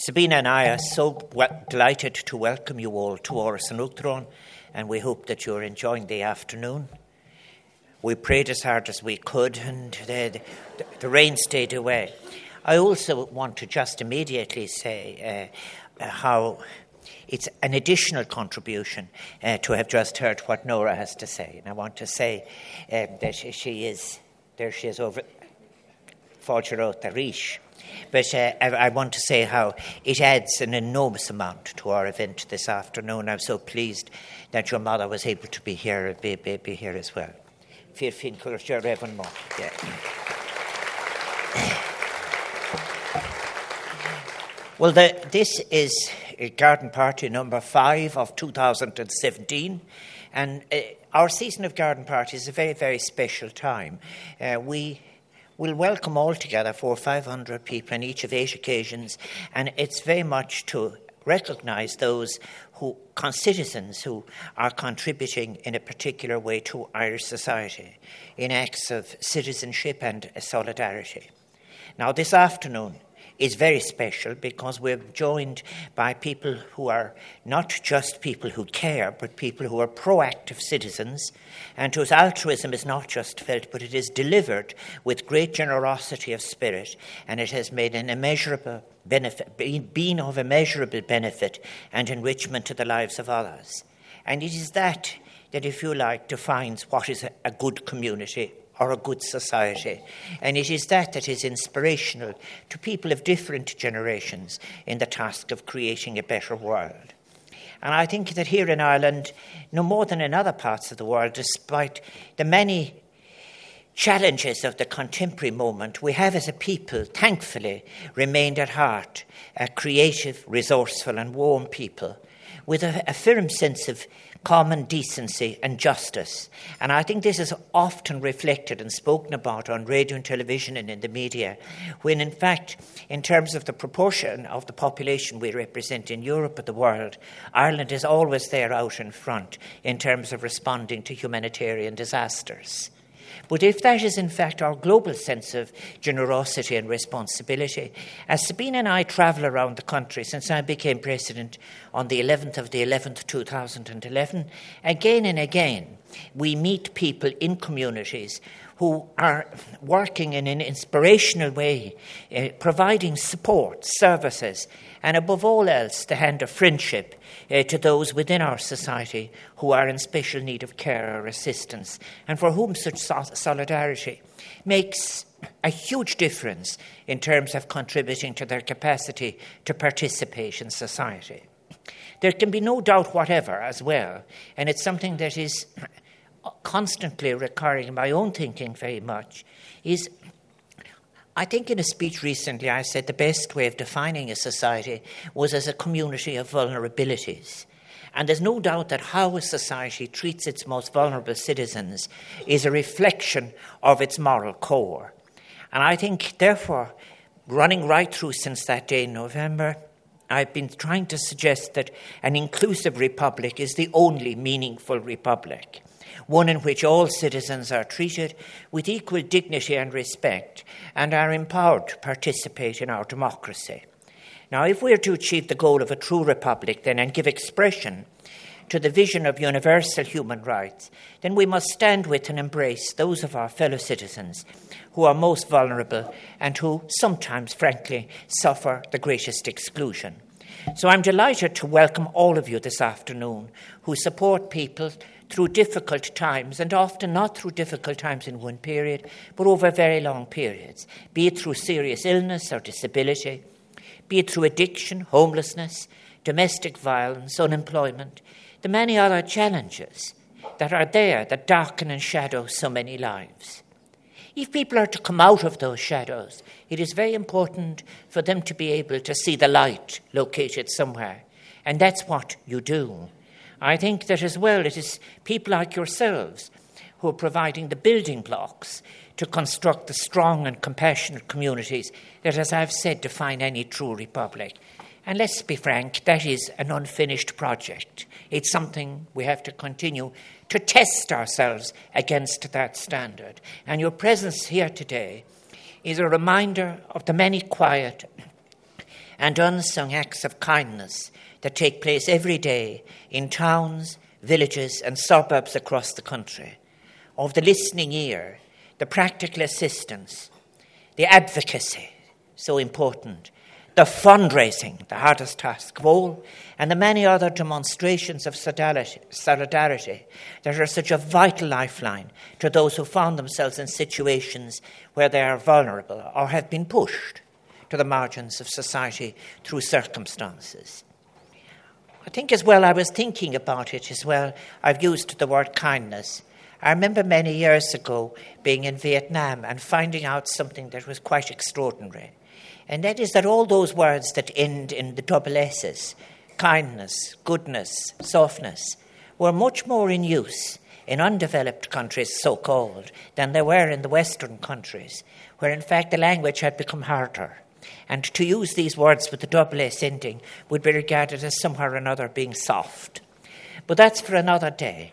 Sabina and I are so delighted to welcome you all to Áras an Uachtaráin, and we hope that you're enjoying the afternoon. We prayed as hard as we could, and the, the, the rain stayed away. I also want to just immediately say uh, uh, how it's an additional contribution uh, to have just heard what Nora has to say. And I want to say um, that she, she, is, there she is over Fáiltear the Rish. But uh, I, want to say how it adds an enormous amount to our event this afternoon. I'm so pleased that your mother was able to be here, be, be, be here as well. Fír fin chuir Reverend. Well, the, this is garden party number five of 2017, and uh, our season of garden parties is a very, very special time. Uh, we will welcome altogether four or five hundred people on each of eight occasions, and it's very much to recognise those who citizens who are contributing in a particular way to Irish society in acts of citizenship and solidarity. Now, this afternoon, is very special because we're joined by people who are not just people who care, but people who are proactive citizens. And whose altruism is not just felt, but it is delivered with great generosity of spirit. And it has made an immeasurable benefit, been of immeasurable benefit and enrichment to the lives of others. And it is that that, if you like, defines what is a good community or a good society. And it is that that is inspirational to people of different generations in the task of creating a better world. And I think that here in Ireland, no more than in other parts of the world, despite the many challenges of the contemporary moment, we have as a people, thankfully, remained at heart a creative, resourceful, and warm people with a, a firm sense of common decency and justice. And I think this is often reflected and spoken about on radio and television and in the media, when in fact, in terms of the proportion of the population we represent in Europe and the world, Ireland is always there out in front in terms of responding to humanitarian disasters. But if that is in fact our global sense of generosity and responsibility, as Sabina and I travel around the country since I became president on the 11th of the 11th, 2011, again and again, we meet people in communities who are working in an inspirational way, uh, providing support, services, and above all else, the hand of friendship uh, to those within our society who are in special need of care or assistance, and for whom such solidarity makes a huge difference in terms of contributing to their capacity to participate in society. There can be no doubt whatever, as well, and it's something that is constantly recurring in my own thinking very much, is I think in a speech recently I said the best way of defining a society was as a community of vulnerabilities. And there's no doubt that how a society treats its most vulnerable citizens is a reflection of its moral core. And I think, therefore, running right through since that day in November, I've been trying to suggest that an inclusive republic is the only meaningful republic one in which all citizens are treated with equal dignity and respect and are empowered to participate in our democracy. Now, if we are to achieve the goal of a true republic, then, and give expression to the vision of universal human rights, then we must stand with and embrace those of our fellow citizens who are most vulnerable and who sometimes, frankly, suffer the greatest exclusion. So I'm delighted to welcome all of you this afternoon who support people through difficult times, and often not through difficult times in one period, but over very long periods, be it through serious illness or disability, be it through addiction, homelessness, domestic violence, unemployment, the many other challenges that are there that darken and shadow so many lives. If people are to come out of those shadows, it is very important for them to be able to see the light located somewhere. And that's what you do. I think that as well it is people like yourselves who are providing the building blocks to construct the strong and compassionate communities that, as I've said, define any true republic. And let's be frank, that is an unfinished project. It's something we have to continue to test ourselves against that standard. And your presence here today is a reminder of the many quiet and unsung acts of kindness that take place every day in towns, villages, and suburbs across the country, of the listening ear, the practical assistance, the advocacy, so important, the fundraising, the hardest task of all, and the many other demonstrations of solidarity that are such a vital lifeline to those who found themselves in situations where they are vulnerable or have been pushed to the margins of society through circumstances. I think as well, I was thinking about it as well. I've used the word kindness. I remember many years ago being in Vietnam and finding out something that was quite extraordinary. And that is that all those words that end in the double S's, kindness, goodness, softness, were much more in use in undeveloped countries, so called, than they were in the Western countries, where in fact the language had become harder. And to use these words with the double S ending would be regarded as somehow or another being soft. But that's for another day.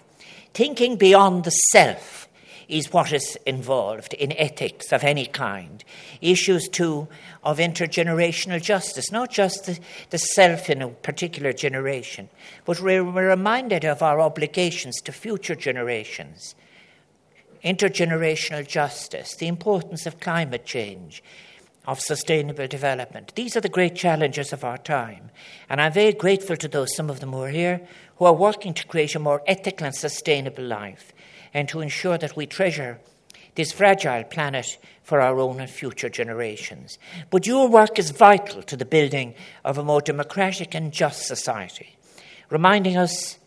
Thinking beyond the self is what is involved in ethics of any kind. Issues, too, of intergenerational justice, not just the, the self in a particular generation, but we're, we're reminded of our obligations to future generations. Intergenerational justice, the importance of climate change, of sustainable development. These are the great challenges of our time. And I'm very grateful to those, some of them who are here, who are working to create a more ethical and sustainable life and to ensure that we treasure this fragile planet for our own and future generations. But your work is vital to the building of a more democratic and just society, reminding us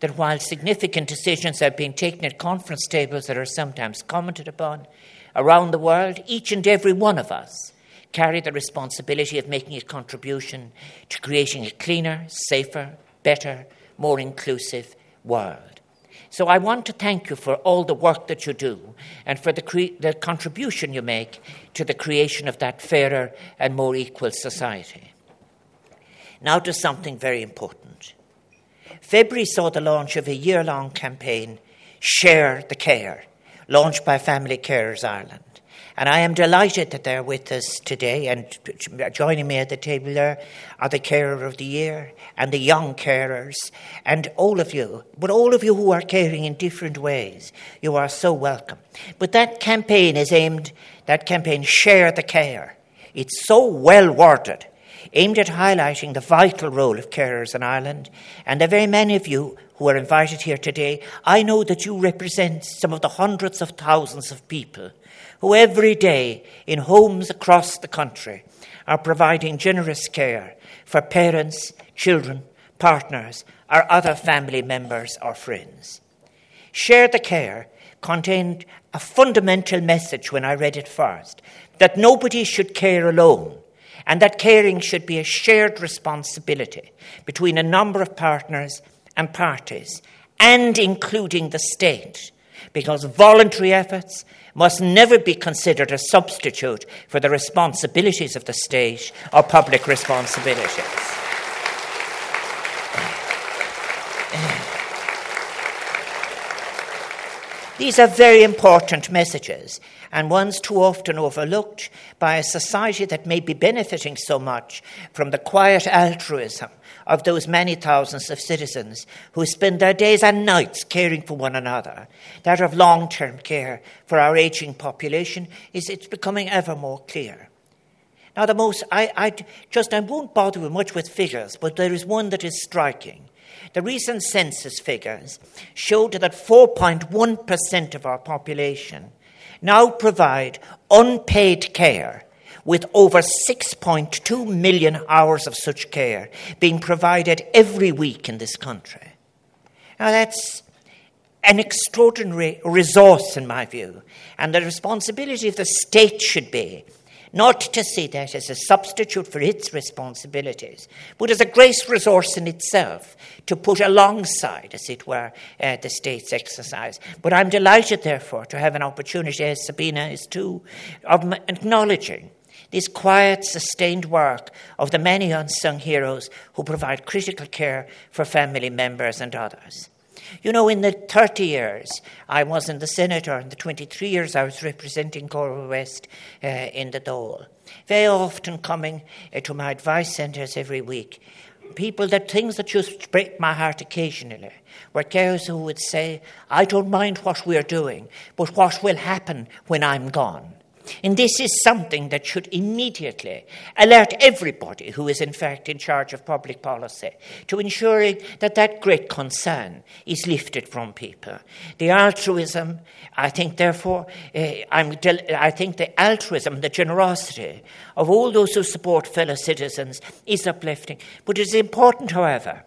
that while significant decisions are being taken at conference tables that are sometimes commented upon around the world, each and every one of us carry the responsibility of making a contribution to creating a cleaner, safer, better, more inclusive world. So I want to thank you for all the work that you do and for the, cre- the contribution you make to the creation of that fairer and more equal society. Now to something very important. February saw the launch of a year long campaign, Share the Care, launched by Family Carers Ireland. And I am delighted that they're with us today. And joining me at the table there are the carer of the year and the young carers and all of you. But all of you who are caring in different ways, you are so welcome. But that campaign is aimed, that campaign, Share the Care. It's so well worded aimed at highlighting the vital role of carers in Ireland. And the very many of you who are invited here today, I know that you represent some of the hundreds of thousands of people who every day in homes across the country are providing generous care for parents, children, partners, or other family members or friends. Share the Care contained a fundamental message when I read it first that nobody should care alone and that caring should be a shared responsibility between a number of partners and parties, and including the state, because voluntary efforts must never be considered a substitute for the responsibilities of the state or public responsibilities. These are very important messages, and ones too often overlooked by a society that may be benefiting so much from the quiet altruism of those many thousands of citizens who spend their days and nights caring for one another. That of long term care for our aging population is it's becoming ever more clear. Now, the most, I, I just, I won't bother you much with figures, but there is one that is striking. The recent census figures showed that 4.1% of our population now provide unpaid care, with over 6.2 million hours of such care being provided every week in this country. Now, that's an extraordinary resource, in my view, and the responsibility of the state should be not to see that as a substitute for its responsibilities, but as a great resource in itself to put alongside, as it were, uh, the state's exercise. But I'm delighted, therefore, to have an opportunity, as Sabina is too, of acknowledging this quiet, sustained work of the many unsung heroes who provide critical care for family members and others. You know, in the 30 years I was in the Senate, or in the 23 years I was representing Galway West uh, in the Dáil, very often coming uh, to my advice centres every week, people that things that just break my heart occasionally were carers who would say, I don't mind what we're doing, but what will happen when I'm gone? And this is something that should immediately alert everybody who is, in fact, in charge of public policy to ensuring that that great concern is lifted from people. The altruism, I think, therefore, uh, I'm del- I think the altruism, the generosity of all those who support fellow citizens is uplifting. But it's important, however,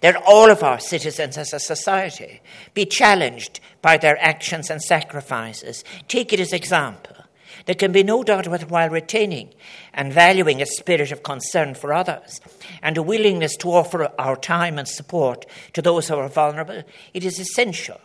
that all of our citizens as a society be challenged by their actions and sacrifices. Take it as example. There can be no doubt about while retaining and valuing a spirit of concern for others and a willingness to offer our time and support to those who are vulnerable, it is essential.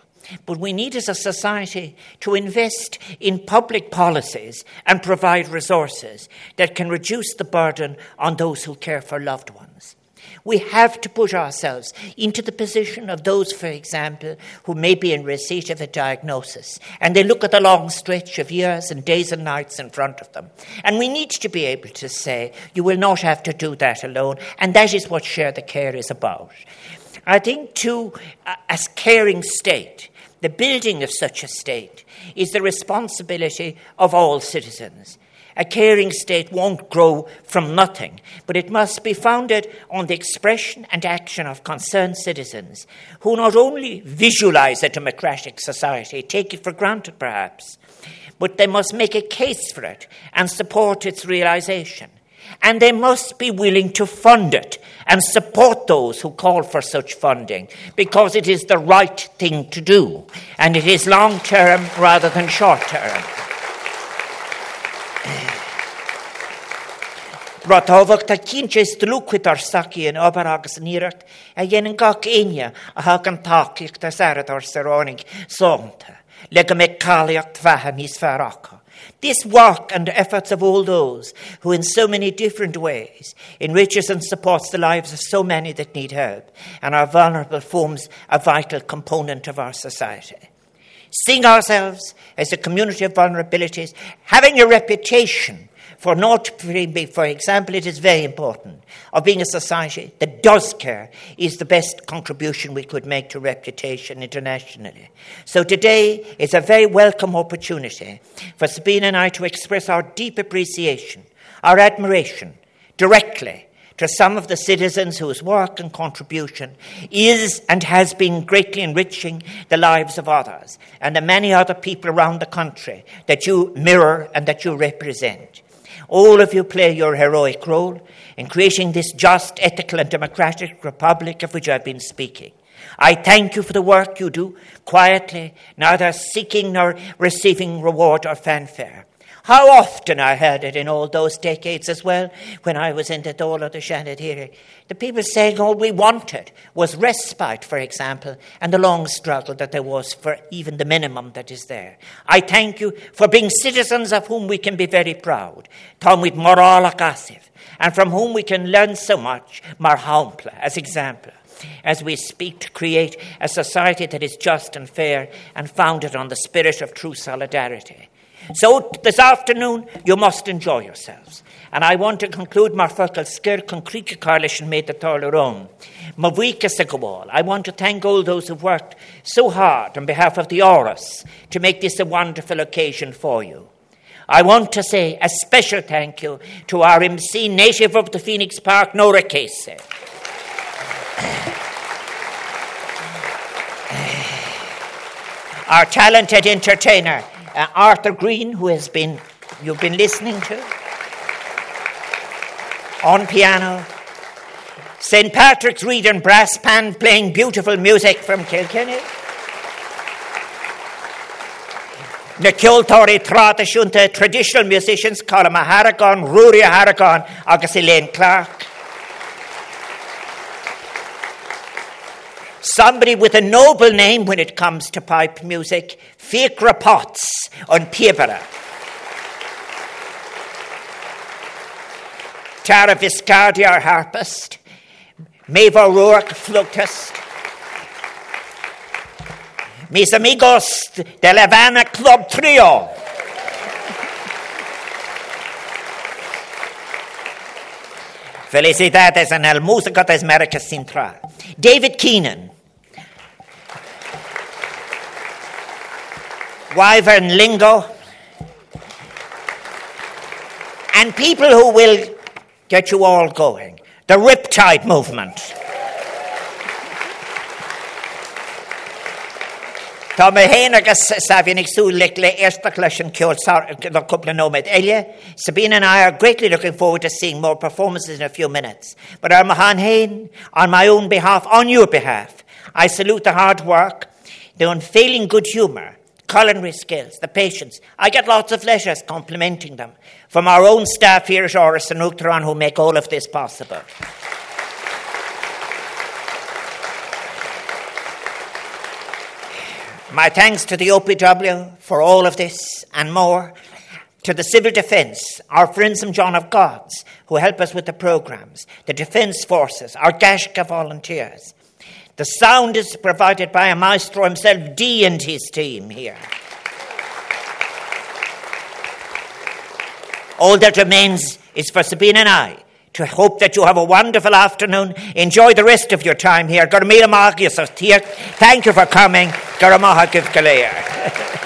But we need as a society to invest in public policies and provide resources that can reduce the burden on those who care for loved ones. We have to put ourselves into the position of those, for example, who may be in receipt of a diagnosis and they look at the long stretch of years and days and nights in front of them. And we need to be able to say, you will not have to do that alone. And that is what Share the Care is about. I think, too, as caring state, the building of such a state is the responsibility of all citizens. A caring state won't grow from nothing, but it must be founded on the expression and action of concerned citizens who not only visualize a democratic society, take it for granted perhaps, but they must make a case for it and support its realization. And they must be willing to fund it and support those who call for such funding because it is the right thing to do and it is long term rather than short term. Rotáhacht a cinse strúcuit ar saci an obair agus níirecht a dhéanaan gach aine a ha an takeíocht a saradar saránig sónta, le go méid cáíocht bhethe níos fearracha. This work and efforts of all those who, in so many different ways, enriches and supports the lives of so many that need help and are vulnerable forms a vital component of our society. Seeing ourselves as a community of vulnerabilities, having a reputation for not, for example, it is very important of being a society that does care is the best contribution we could make to reputation internationally. So today is a very welcome opportunity for Sabina and I to express our deep appreciation, our admiration directly to some of the citizens whose work and contribution is and has been greatly enriching the lives of others and the many other people around the country that you mirror and that you represent. All of you play your heroic role in creating this just, ethical, and democratic republic of which I've been speaking. I thank you for the work you do quietly, neither seeking nor receiving reward or fanfare. How often I heard it in all those decades as well, when I was in the Dáil of the hearing. The people saying all we wanted was respite, for example, and the long struggle that there was for even the minimum that is there. I thank you for being citizens of whom we can be very proud. Tom with moral and from whom we can learn so much, mar as example as we speak to create a society that is just and fair and founded on the spirit of true solidarity. So this afternoon, you must enjoy yourselves. And I want to conclude my focal scoir concrete coalition made the Tarlarone. I want to thank all those who've worked so hard on behalf of the Áras to make this a wonderful occasion for you. I want to say a special thank you to our MC, native of the Phoenix Park, Nora Casey. our talented entertainer, uh, Arthur Green, who has been you've been listening to on piano. St. Patrick's Reed and Brass Band playing beautiful music from Kilkenny. Na ceoltóirí traidisiúnta traditional musicians Colin Harrigan, Rory Harrigan agus Elaine Clark. Somebody with a noble name when it comes to pipe music, Fiachra Potts on Pievera. Tara Viscardi, our harpist, Maeve O'Rourke, flautist, mis amigos de la Havana Club Trio. Felicidades en el músico de América Central. David Keenan. Wyvern Lingo. And people who will get you all going. The Riptide Movement. Tá mé héana agus sa bhínig sú le le couple nóid eile, Sabina and I are greatly looking forward to seeing more performances in a few minutes. But Mahan Hain, on my own behalf, on your behalf, I salute the hard work, the unfailing good humour, culinary skills, the patience. I get lots of leisures complimenting them from our own staff here at Áras an Uachtaráin who make all of this possible. My thanks to the OPW for all of this and more. To the Civil Defence, our friends from John of Gods, who help us with the programmes, the Defence Forces, our Gaisce volunteers. The sound is provided by a maestro himself, D and his team here. All that remains is for Sabina and I to hope that you have a wonderful afternoon. Enjoy the rest of your time here. Thank you for coming.